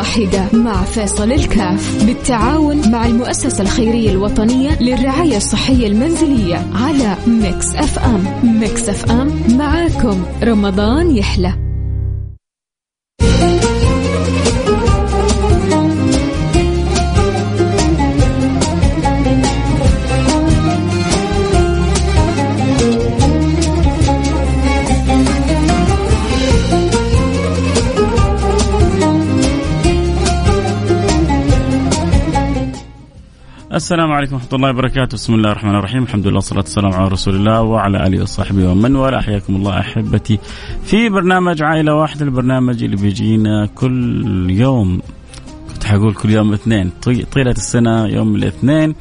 واحدة مع فيصل الكاف بالتعاون مع المؤسسة الخيرية الوطنية للرعاية الصحية المنزلية على Mix FM. Mix F M معاكم. رمضان يحلى. السلام عليكم ورحمة الله وبركاته، بسم الله الرحمن الرحيم، الحمد لله والصلاة والسلام على رسول الله وعلى آله وصحبه ومن والاه، حياكم الله أحبتي. في برنامج عائلة واحدة، البرنامج اللي بيجينا كل يوم. كنت حقول كل يوم اثنين، طيلة السنة يوم الاثنين.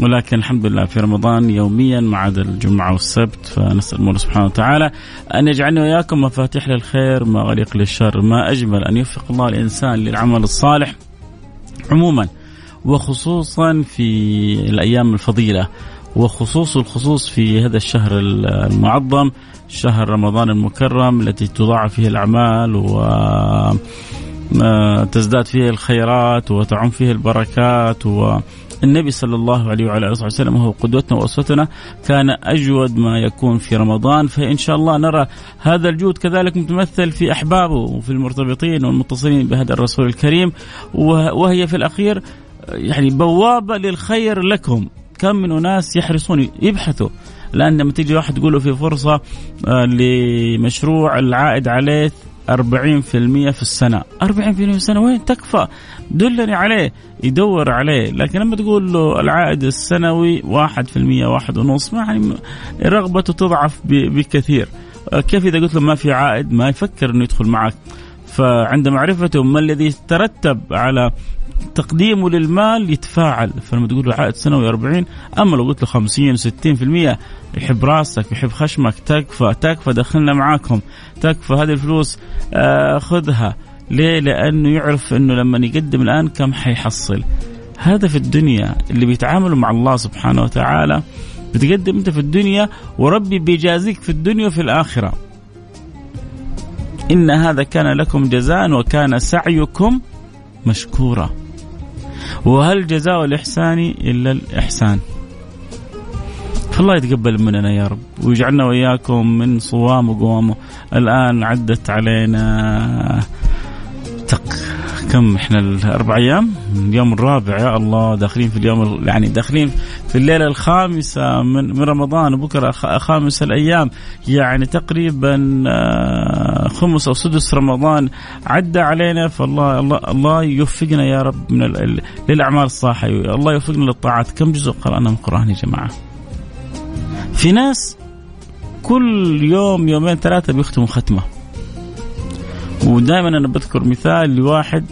ولكن الحمد لله في رمضان يوميا ما عدا الجمعة والسبت. فنسأل الله سبحانه وتعالى أن يجعلنا وإياكم مفاتيح للخير ما غليق للشر ما أجمل أن يوفق الله الإنسان للعمل الصالح. عموما وخصوصا في الأيام الفضيلة وخصوص الخصوص في هذا الشهر المعظم شهر رمضان المكرم التي تضاعف فيه الأعمال و تزداد فيه الخيرات وتعم فيه البركات. والنبي صلى الله عليه وعلى آله وسلم هو قدوتنا وأسوتنا كان أجود ما يكون في رمضان. فإن شاء الله نرى هذا الجود كذلك متمثل في أحبابه وفي المرتبطين والمتصلين بهذا الرسول الكريم. وهي في الأخير يعني بوابة للخير لكم. كم من أناس يحرصون يبحثوا. لأن لما تيجي واحد تقول له في فرصة آه، لمشروع العائد عليه 40% في السنة. 40% في السنة وين تكفى؟ دلني عليه يدور عليه. لكن لما تقول له العائد السنوي 1% واحد ونص يعني رغبته تضعف بكثير. آه، كيف إذا قلت له ما في عائد؟ ما يفكر أنه يدخل معك. فعند معرفته ما الذي ترتب على تقديمه للمال يتفاعل. فلما تقول له عائد سنوي 40 أما لو قلت له 50 60% يحب راسك يحب خشمك تكفى تكفى دخلنا معاكم تكفى هذه الفلوس آه خذها. ليه؟ لأنه يعرف إنه لما يقدم الآن كم حيحصل. هذا في الدنيا اللي بيتعاملوا مع الله سبحانه وتعالى. بتقدم أنت في الدنيا وربي بيجازيك في الدنيا وفي الآخرة. إن هذا كان لكم جزاء وكان سعيكم مشكورا. وهل جزاء الإحسان إلا الإحسان؟ فالله يتقبل مننا يا رب ويجعلنا وإياكم من صوام وقوامه الآن عدت علينا تق كم إحنا الأربع أيام؟ اليوم الرابع يا الله داخلين في اليوم يعني داخلين في الليلة الخامسة من من رمضان وبكرة خامس الأيام. يعني تقريبا آه، خمس أو سدس رمضان عدى علينا. فالله الله الله يوفقنا يا رب من للأعمال الصالحة. الله يوفقنا للطاعات. كم جزء قرأنا من القرآن يا جماعة؟ في ناس كل يوم يومين ثلاثة بيختموا ختمة. ودائما أنا بذكر مثال لواحد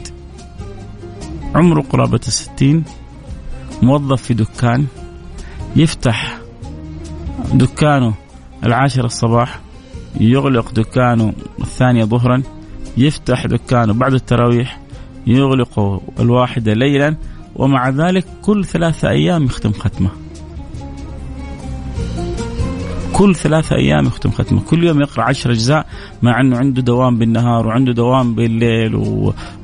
عمره قرابة الستين موظف في دكان. يفتح دكانه العاشرة الصباح يغلق دكانه الثانية ظهرا يفتح دكانه بعد التراويح يغلق الواحدة ليلا ومع ذلك كل ثلاثة أيام يختم ختمة. كل ثلاثة أيام يختم ختمة. كل يوم يقرأ عشر أجزاء مع أنه عنده دوام بالنهار وعنده دوام بالليل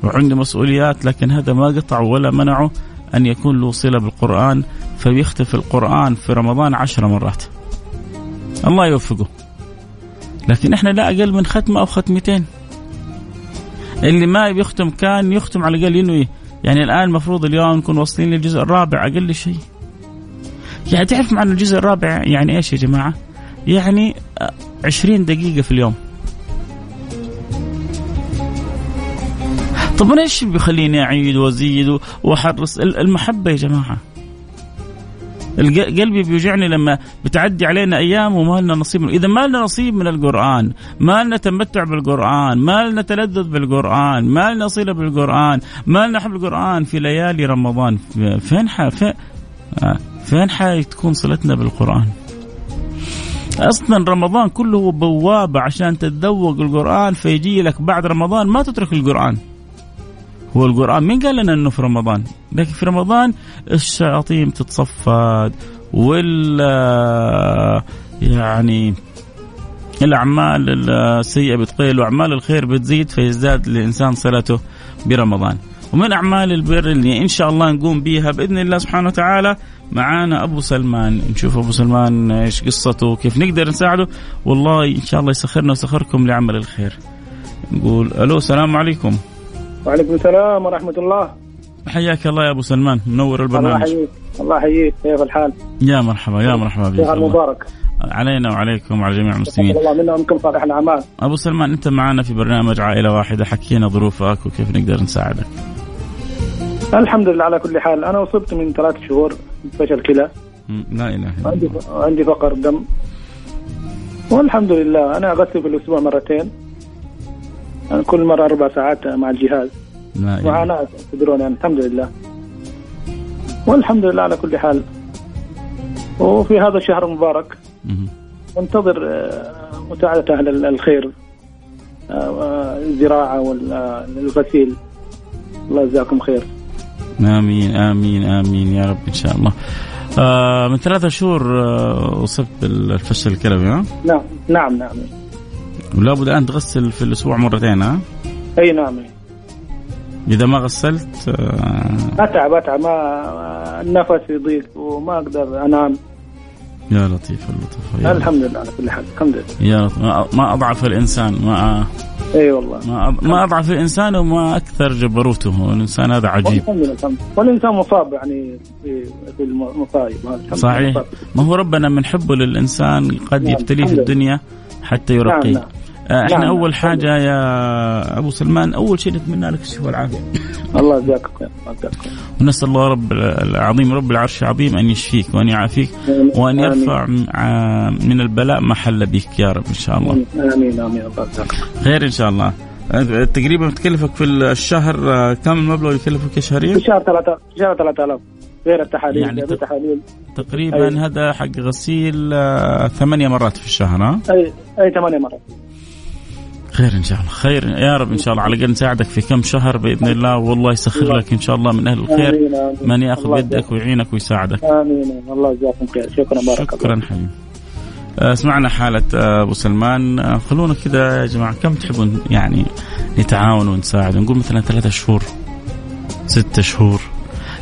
وعنده مسؤوليات لكن هذا ما قطع ولا منعه أن يكون له صلة بالقرآن. فبيختفي القرآن في رمضان عشر مرات. الله يوفقه. لكن إحنا لا أقل من ختمة أو ختمتين. اللي ما بيختم كان يختم على الأقل ينوي يعني الآن المفروض اليوم نكون واصلين للجزء الرابع أقل شيء. يعني تعرف معنى الجزء الرابع يعني إيش يا جماعة؟ يعني عشرين دقيقة في اليوم. طب أنا إيش بيخليني أعيد وأزيد وأحرص؟ المحبة يا جماعة. قلبي بيوجعني لما بتعدي علينا أيام وما لنا نصيب. إذا ما لنا نصيب من القرآن ما لنا تمتع بالقرآن ما لنا تلذذ بالقرآن ما لنا صله بالقرآن ما لنا حب القرآن في ليالي رمضان. فين ح... فين آه، فين حتكون صلتنا بالقرآن؟ أصلا رمضان كله بوابة عشان تتذوق القرآن فيجي لك بعد رمضان ما تترك القرآن. هو القران مين قال لنا إنه في رمضان؟ لكن في رمضان الشياطين تتصفد وال يعني الأعمال السيئة بتقل وأعمال الخير بتزيد فيزداد الإنسان صلته برمضان. ومن أعمال البر اللي إن شاء الله نقوم بها بإذن الله سبحانه وتعالى معانا أبو سلمان. نشوف أبو سلمان إيش قصته كيف نقدر نساعده. والله إن شاء الله يسخرنا ويسخركم لعمل الخير. نقول ألو السلام عليكم. وعليكم السلام ورحمة الله. حياك الله يا أبو سلمان منور البرنامج. الله يحييك الله يحييك كيف الحال؟ يا مرحبا يا مرحبا بك شهر مبارك علينا وعليكم وعلى جميع المسلمين. الله منا ومنكم صالح الأعمال. أبو سلمان أنت معنا في برنامج عائلة واحدة حكينا ظروفك وكيف نقدر نساعدك. الحمد لله على كل حال. أنا اصبت من ثلاث شهور بفشل كلى. لا إله إلا عندي عندي فقر دم. والحمد لله أنا أغسل في الأسبوع مرتين. كل مرة أربع ساعات مع الجهاز. معاناه تدرون يعني الحمد لله. والحمد لله على كل حال. وفي هذا الشهر المبارك مهم. ننتظر آه، مساعدة أهل الخير آه، آه، الزراعة والغسيل الله يجزاكم خير. آمين آمين آمين يا رب إن شاء الله. آه من ثلاثة شهور أصبت بالفشل الكلوي ها؟ نعم نعم نعم. ولا بد الان تغسل في الأسبوع مرتين ها؟ أي نعم إذا ما غسلت آه أتعب أتعب. ما النفس يضيق وما أقدر أنام. يا لطيف اللطف يا الحمد لله على كل حال. الحمد لله. يا لطيف. ما- أضعف الإنسان ما أي والله. ما ما أضعف الإنسان وما أكثر جبروته. الإنسان هذا عجيب. الحمد لله الحمد لله. والإنسان مصاب يعني في المصايب صحيح. ما هو ربنا من حبه للإنسان قد نعم، يبتليه في. الدنيا حتى يرقيه. نعم، آه، إحنا نعم، أول. حاجة يا أبو سلمان أول شيء نتمنى لك الشفاء والعافية الله يجزاك خير ونسأل الله رب العظيم رب العرش العظيم أن يشفيك وأن يعافيك وأن. يرفع ع- من البلاء ما حل بك يا رب إن شاء الله آمين آمين الله خير. إن شاء الله آه، تقريبا بتكلفك في الشهر آه، كم المبلغ يكلفك شهريا؟ في شهر 3000 في شهر 3000 غير التحاليل يعني يعني ت- تحاليل تقريبا أيوة. هذا حق غسيل آه، ثمانية مرات في الشهر ها؟ أي أي ثمانية مرات خير إن شاء الله. خير يا رب إن شاء الله. على الأقل نساعدك في كم شهر بإذن الله والله يسخر لك إن شاء الله من أهل الخير. من يأخذ يجزاك. ويعينك ويساعدك. آمين الله يجزاكم خير. شكرا بارك الله شكرا حبيبي. آه، سمعنا حالة آه، أبو سلمان. آه، خلونا كذا يا جماعة. كم تحبون يعني نتعاون ونساعد؟ نقول مثلا ثلاثة شهور ستة شهور.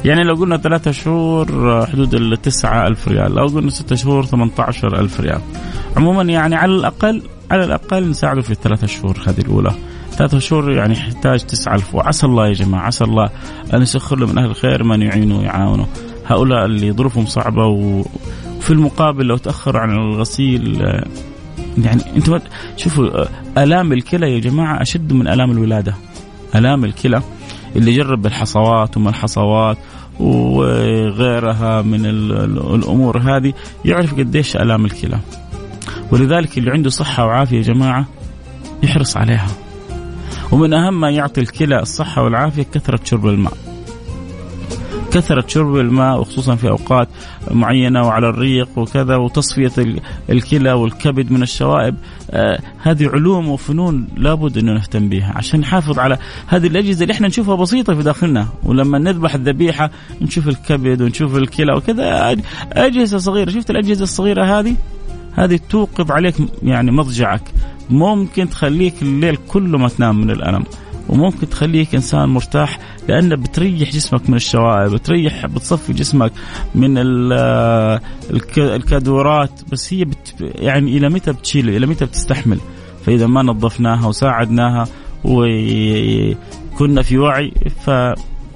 يعني لو قلنا ثلاثة شهور حدود التسعة ألف ريال. لو قلنا ستة شهور ثمانية عشر ألف ريال. عموما يعني على الأقل على الأقل نساعده في الثلاثة شهور هذه الأولى. ثلاثة شهور يعني يحتاج تسعة ألف. وعسى الله يا جماعة عسى الله أن يسخر له من أهل الخير من يعينه ويعاونه هؤلاء اللي ظروفهم صعبة. وفي المقابل لو تأخروا عن الغسيل آه، يعني أنتم ما- شوفوا آه، آلام الكلى يا جماعة أشد من آلام الولادة. آلام الكلى اللي جرب الحصوات وما الحصوات وغيرها من ال- ال- الأمور هذه يعرف قديش آلام الكلى. ولذلك اللي عنده صحة وعافية يا جماعة يحرص عليها. ومن أهم ما يعطي الكلى الصحة والعافية كثرة شرب الماء. كثرة شرب الماء وخصوصا في أوقات معينة وعلى الريق وكذا وتصفية ال- الكلى والكبد من الشوائب آه هذه علوم وفنون لابد أنه نهتم بها عشان نحافظ على هذه الأجهزة اللي إحنا نشوفها بسيطة في داخلنا. ولما نذبح الذبيحة نشوف الكبد ونشوف الكلى وكذا أج- أجهزة صغيرة. شفت الأجهزة الصغيرة هذه؟ هذه توقظ عليك يعني مضجعك. ممكن تخليك الليل كله ما تنام من الألم وممكن تخليك إنسان مرتاح لأنه بتريح جسمك من الشوائب بتريح بتصفي جسمك من الك- الكادورات بس هي بت يعني إلى متى بتشيل إلى متى بتستحمل؟ فإذا ما نظفناها وساعدناها وكنا في وعي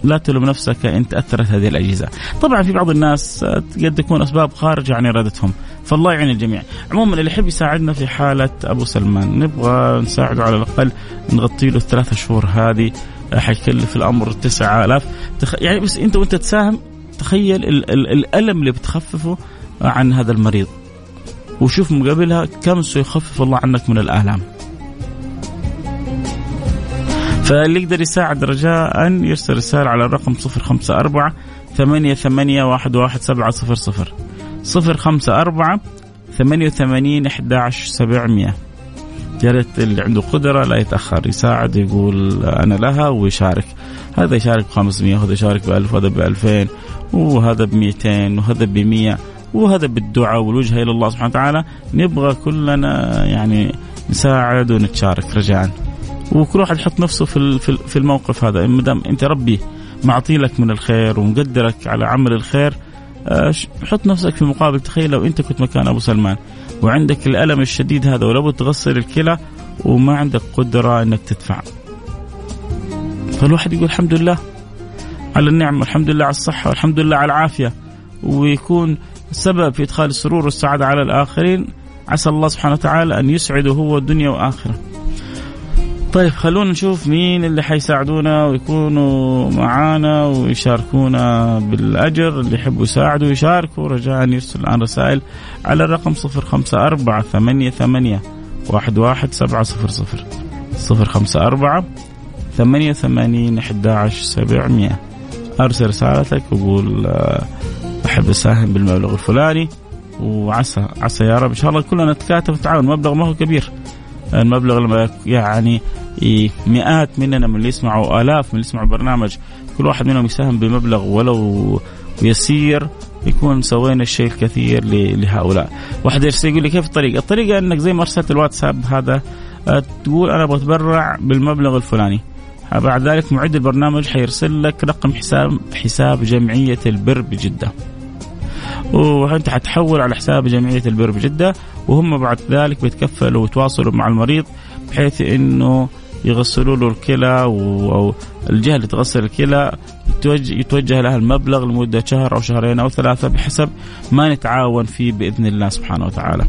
فلا تلوم نفسك إن تأثرت هذه الأجهزة. طبعا في بعض الناس قد تكون أسباب خارجه عن إرادتهم، فالله يعين الجميع. عموما اللي يحب يساعدنا في حالة أبو سلمان نبغى نساعده على الأقل نغطي له الثلاث شهور هذه حيكلف الأمر 9000 تخ... يعني بس أنت وأنت تساهم تخيل ال... ال... الألم اللي بتخففه عن هذا المريض وشوف مقابلها كم سيخفف الله عنك من الآلام. فاللي يقدر يساعد رجاء يرسل رسالة على الرقم 054 ثمانية ثمانية واحد واحد سبعة صفر صفر. صفر خمسة أربعة ثمانية وثمانين إحدى عشر سبعمية. يا ريت اللي عنده قدرة لا يتأخر يساعد يقول أنا لها ويشارك. هذا يشارك ب 500 وهذا يشارك ب 1000 وهذا ب 2000 وهذا ب 200 وهذا ب 100 وهذا بالدعاء والوجهة إلى الله سبحانه وتعالى. نبغى كلنا يعني نساعد ونتشارك رجاء. وكل واحد يحط نفسه في في الموقف هذا. ما دام أنت ربي معطي لك من الخير ومقدرك على عمل الخير آه، حط نفسك في مقابل. تخيل لو أنت كنت مكان أبو سلمان وعندك الألم الشديد هذا ولو تغسل الكلى وما عندك قدرة إنك تدفع. فالواحد يقول الحمد لله على النعمه والحمد لله على الصحة والحمد لله على العافية. ويكون سبب في إدخال السرور والسعادة على الآخرين. عسى الله سبحانه وتعالى أن يسعده هو الدنيا وآخرة. طيب خلونا نشوف مين اللي حيساعدونا ويكونوا معانا ويشاركونا بالأجر. اللي يحبوا يساعدوا يشاركوا رجاء يرسل الآن رسائل على الرقم صفر خمسة أربعة ثمانية ثمانين أحد عشر سبعمية. أرسل رسالتك وقول أحب أساهم بالمبلغ الفلاني. وعسى عسى يا رب إن شاء الله كلنا نتكاتف ونتعاون مبلغ ما هو كبير. المبلغ لما يعني مئات مننا من اللي يسمعوا آلاف من اللي يسمعوا برنامج. كل واحد منهم يساهم بمبلغ ولو يسير يكون سوينا الشيء الكثير لهؤلاء. واحد يرسل يقول لي كيف الطريقة؟ الطريقة أنك زي ما أرسلت الواتساب هذا آه، تقول أنا بتبرع بالمبلغ الفلاني. بعد ذلك معد البرنامج حيرسل لك رقم حساب حساب جمعية البر بجدة. وانت حتحول على حساب جمعية البر بجده وهم بعد ذلك بيتكفلوا ويتواصلوا مع المريض بحيث إنه يغسلوا له الكلى أو الجهة اللي تغسل الكلى يتوجه, يتوجه لها المبلغ لمدة شهر أو شهرين أو ثلاثة بحسب ما نتعاون فيه بإذن الله سبحانه وتعالى.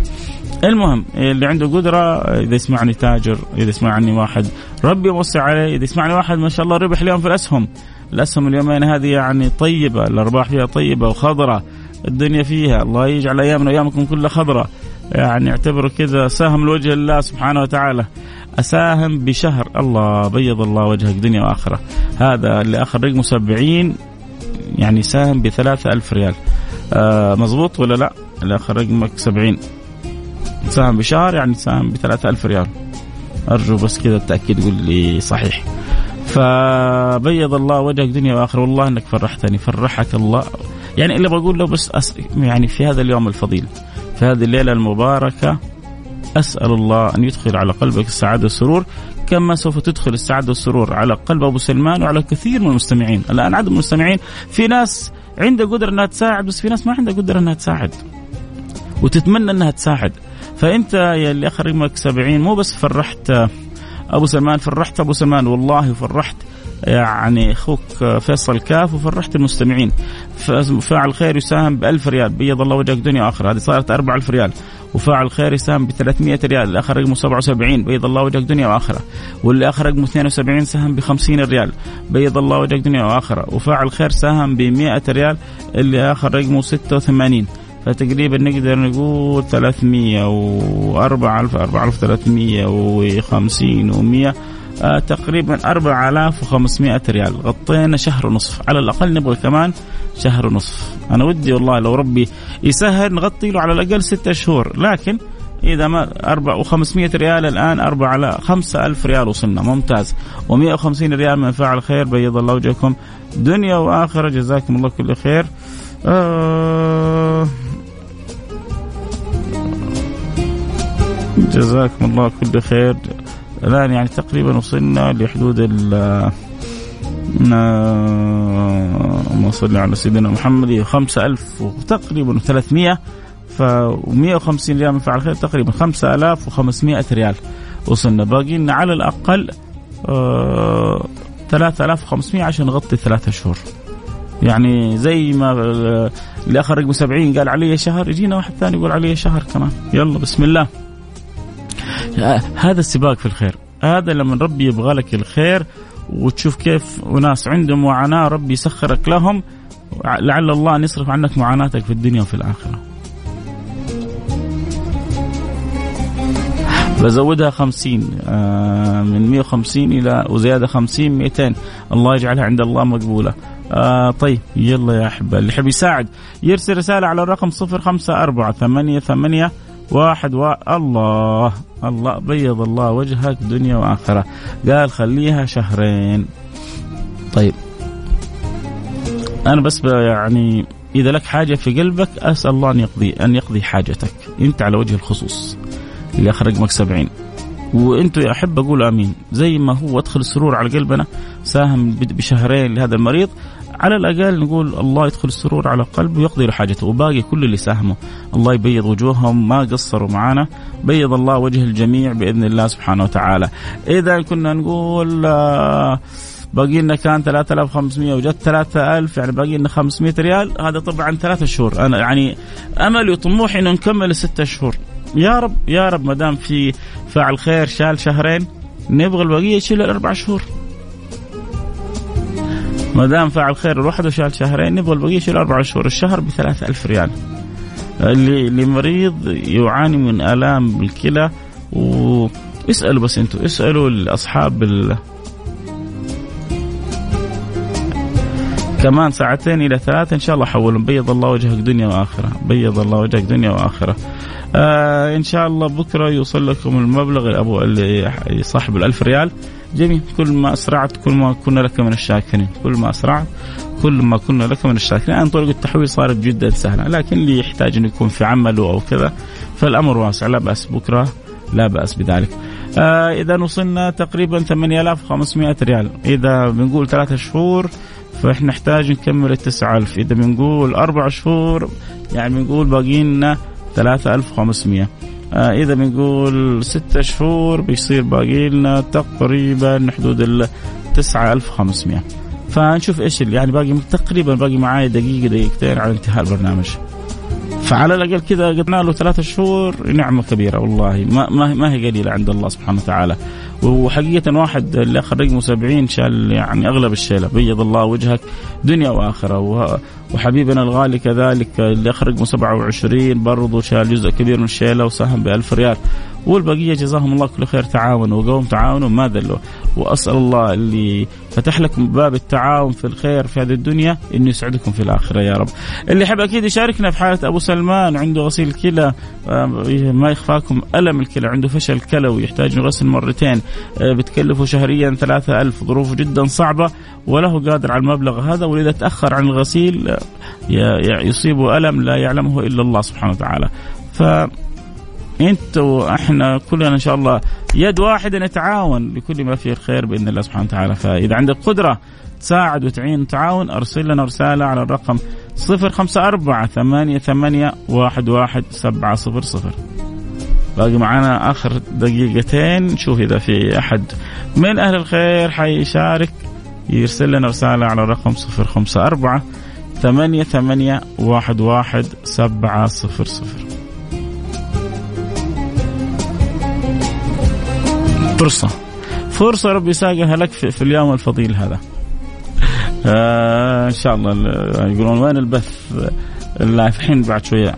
المهم اللي عنده قدرة إذا يسمعني تاجر، إذا يسمعني واحد ربي يوسع عليه، إذا يسمعني واحد ما شاء الله ربح اليوم في الأسهم. الأسهم اليومين هذه يعني طيبة، الأرباح فيها طيبة وخضراء، الدنيا فيها. الله يجعل أيامنا وأيامكم كلها خضراء يعني اعتبروا كذا ساهم لوجه الله سبحانه وتعالى. أساهم بشهر. الله بيض الله وجهك دنيا وآخرة. هذا اللي اخر رقمه 70 يعني ساهم ب ألف ريال. آه مزبوط ولا لا؟ اللي اخر رقمك 70 ساهم بشهر يعني ساهم ب ألف ريال. أرجو بس كذا التأكيد يقول لي صحيح. فبيض الله وجهك دنيا وآخرة. والله إنك فرحتني. فرحك الله. يعني اللي بقول له بس أس يعني في هذا اليوم الفضيل في هذه الليلة المباركة أسأل الله أن يدخل على قلبك السعادة والسرور كما سوف تدخل السعادة والسرور على قلب أبو سلمان وعلى كثير من المستمعين، الآن عدد المستمعين في ناس عندها قدرة إنها تساعد بس في ناس ما عندها قدرة إنها تساعد. وتتمنى إنها تساعد، فأنت يا اللي آخر رقمك 70 مو بس فرحت أبو سلمان فرحت أبو سلمان والله فرحت يعني أخوك فيصل كاف وفرحت المستمعين. فاعل خير يساهم ب 1000 ريال. بيض الله وجهك دنيا واخره هذه صارت 4000 ريال. وفاعل خير يساهم ب 300 ريال. اللي اخر رقمه 77 بيض الله وجهك دنيا واخره واللي اخر رقمه 72 ساهم ب 50 ريال. بيض الله وجهك دنيا واخره وفاعل خير ساهم ب 100 ريال. اللي اخر رقمه 86 فتقريبا نقدر نقول 300 و 4000 4350 و100 آه تقريبا 4500 ريال. غطينا شهر ونصف. على الأقل نبغى كمان شهر ونصف. أنا ودي والله لو ربي يسهل نغطي له على الأقل ستة شهور. لكن إذا ما أربع وخمسمائة ريال الآن أربعة على خمسة ألف ريال وصلنا. ممتاز. ومئة وخمسين ريال من فعل خير. بيض الله وجهكم. دنيا وآخرة. جزاكم الله كل خير. آه. جزاكم الله كل خير. الآن يعني تقريبا وصلنا لحدود ال اللهم صل على سيدنا محمد. خمسة ألف وتقريبا 300 ف 150 ريال من فعل خير تقريبا 5500 ريال وصلنا. باقي لنا على الأقل آه 3500 عشان نغطي ثلاثة شهور. يعني زي ما اللي اخر رقم 70 قال علي شهر يجينا واحد ثاني يقول علي شهر كمان. يلا بسم الله. هذا السباق في الخير. هذا لما ربي يبغى لك الخير وتشوف كيف وناس عندهم معاناة ربي يسخرك لهم لعل الله أن يصرف عنك معاناتك في الدنيا وفي الآخرة. بزودها خمسين آه من مية وخمسين إلى وزيادة خمسين مئتين. الله يجعلها عند الله مقبولة. آه طيب يلا يا أحبة. اللي يحب يساعد يرسل رسالة على الرقم صفر خمسة أربعة ثمانية ثمانية واحد و... الله الله بيض الله وجهك دنيا وآخرة. قال خليها شهرين. طيب. أنا بس يعني إذا لك حاجة في قلبك أسأل الله أن يقضي أن يقضي حاجتك. أنت على وجه الخصوص. اللي اخر رقمك 70 وأنتم يا أحب أقول آمين. زي ما هو أدخل السرور على قلبنا ساهم بشهرين لهذا المريض. على الأقل نقول الله يدخل السرور على قلبه ويقضي له حاجته وباقي كل اللي ساهموا الله يبيض وجوههم ما قصروا معنا بيض الله وجه الجميع بإذن الله سبحانه وتعالى. إذا كنا نقول آه باقي لنا كان 3500 وجت 3000 يعني باقي لنا 500 ريال هذا طبعا ثلاثة شهور. أنا يعني املي وطموحي إنه نكمل الستة شهور. يا رب يا رب ما دام في فاعل خير شال شهرين نبغى البقية يشيل الأربع شهور. ما دام فعل خير الواحد وشال شهرين نبغى البقية يشيل أربع شهور الشهر ب ألف ريال. اللي لمريض يعاني من آلام بالكلى واسألوا بس أنتم اسألوا الأصحاب ال... كمان ساعتين إلى ثلاثة إن شاء الله حولهم. بيض الله وجهك دنيا وآخرة. بيض الله وجهك دنيا وآخرة. آه إن شاء الله بكرة يوصل لكم المبلغ الابو اللي صاحب الألف ريال. جميل. كل ما أسرعت كل ما كنا لك من الشاكرين. كل ما أسرعت كل ما كنا لك من الشاكرين. الان طرق التحويل صارت جدا سهلة لكن اللي يحتاج إنه يكون في عمله أو كذا فالأمر واسع. لا بأس بكرة لا بأس بذلك. آه إذا وصلنا تقريبا 8500 ريال. إذا بنقول ثلاثة شهور فإحنا نحتاج نكمل ال 9000 إذا بنقول أربع شهور يعني بنقول باقي لنا 3500 آه إذا بنقول ستة شهور بيصير باقي لنا تقريبا حدود ال 9500 فنشوف إيش يعني باقي تقريبا باقي معاي دقيقة دقيقتين على انتهاء البرنامج. فعلى الأقل كذا قلنا له ثلاثة شهور نعمة كبيرة والله. ما ما, هي قليلة عند الله سبحانه وتعالى. وحقيقة واحد اللي أخر رقمه 70 شال يعني أغلب الشيلة. بيض الله وجهك دنيا وآخرة. وحبيبنا الغالي كذلك اللي اخر رقمه 27 برضه شال جزء كبير من الشيله وساهم ب 1000 ريال والبقية جزاهم الله كل خير تعاونوا وقوم تعاونوا ما دلوا وأسأل الله اللي فتح لكم باب التعاون في الخير في هذه الدنيا إنه يسعدكم في الآخرة يا رب. اللي يحب أكيد يشاركنا في حالة أبو سلمان عنده غسيل كلى ما يخفاكم ألم الكلى عنده فشل كلوي يحتاج غسل مرتين آه، بتكلفه شهريا ثلاثة ألف ظروفه جدا صعبة وله قادر على المبلغ هذا وإذا تأخر عن الغسيل آه، يصيبه ألم لا يعلمه إلا الله سبحانه وتعالى. ف أنت وإحنا كلنا إن شاء الله يد واحدة نتعاون لكل ما فيه الخير بإذن الله سبحانه وتعالى. فإذا عندك قدرة تساعد وتعين تعاون أرسل لنا رسالة على الرقم 054 ثمانية ثمانية واحد واحد سبعة صفر صفر. باقي معنا آخر دقيقتين. نشوف إذا في أحد من أهل الخير حيشارك يرسل لنا رسالة على الرقم صفر خمسة أربعة ثمانية ثمانية واحد واحد سبعة صفر صفر. فرصة. فرصة ربي ساقها لك في, في اليوم الفضيل هذا. آه إن شاء الله يقولون وين البث؟ ال live الحين بعد شوية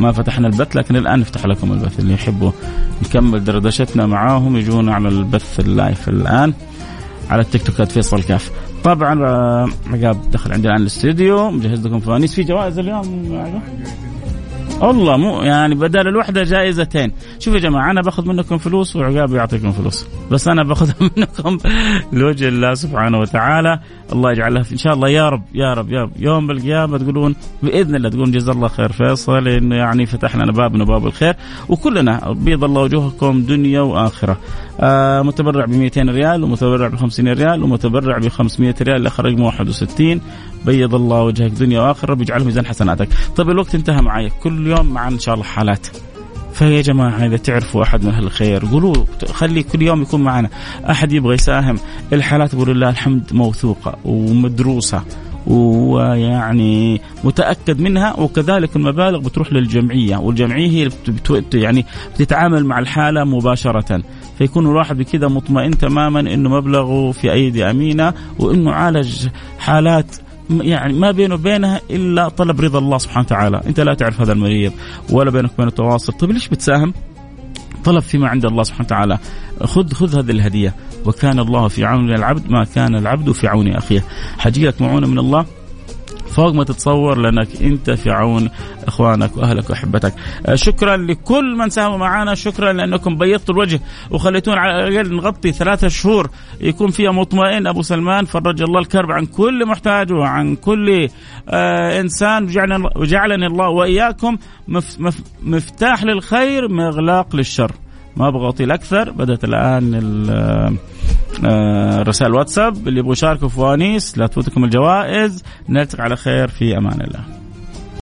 ما فتحنا البث لكن الآن نفتح لكم البث. اللي يحبوا نكمل دردشتنا معاهم يجون على البث ال live الآن على التيك توك فيصل كاف. طبعا آه، عقاب دخل عندنا الآن الاستديو مجهز لكم فوانيس. في جوائز اليوم والله مو يعني بدل الوحدة جائزتين. شوف يا جماعة أنا باخذ منكم فلوس وعقاب يعطيكم فلوس. بس أنا باخذها منكم لوجه الله سبحانه وتعالى. الله يجعلها إن شاء الله يا رب يا رب يا رب. يوم بالقيامة تقولون بإذن الله تقولون جزا الله خير فيصل إنه يعني فتح لنا باب من الخير. وكلنا بيض الله وجوهكم دنيا وآخرة. آه متبرع ب 200 ريال ومتبرع ب 50 ريال ومتبرع ب 500 ريال الآخر رقم 61 بيض الله وجهك دنيا وآخرة بيجعله ميزان حسناتك. طيب الوقت انتهى معي كل يوم معنا إن شاء الله حالات. فيا جماعة إذا تعرفوا أحد من أهل الخير قولوا خلي كل يوم يكون معنا. أحد يبغى يساهم الحالات بقول الله الحمد موثوقة ومدروسة ويعني متأكد منها وكذلك المبالغ بتروح للجمعية والجمعية هي يعني بتتعامل مع الحالة مباشرة. فيكون الواحد بكذا مطمئن تماما إنه مبلغه في أيدي أمينة وإنه عالج حالات يعني ما بينه وبينها إلا طلب رضا الله سبحانه وتعالى، أنت لا تعرف هذا المريض ولا بينك وبينه تواصل، طيب ليش بتساهم؟ طلب فيما عند الله سبحانه وتعالى. خذ خذ هذه الهدية. وكان الله في عون العبد ما كان العبد في عون أخيه. حجيك معونة من الله. فوق ما تتصور لأنك أنت في عون إخوانك وأهلك وأحبتك. آه، شكرا لكل من ساهم معنا شكرا لأنكم بيضتوا الوجه وخليتونا على الأقل نغطي ثلاثة شهور يكون فيها مطمئن. أبو سلمان فرج الله الكرب عن كل محتاج وعن كل آه إنسان. وجعلني الله وإياكم مفتاح للخير مغلاق للشر. ما أبغى اطيل أكثر بدأت الآن آه، رسائل واتساب اللي يبغوا يشاركوا فوانيس لا تفوتكم الجوائز. نلتقي على خير. في أمان الله.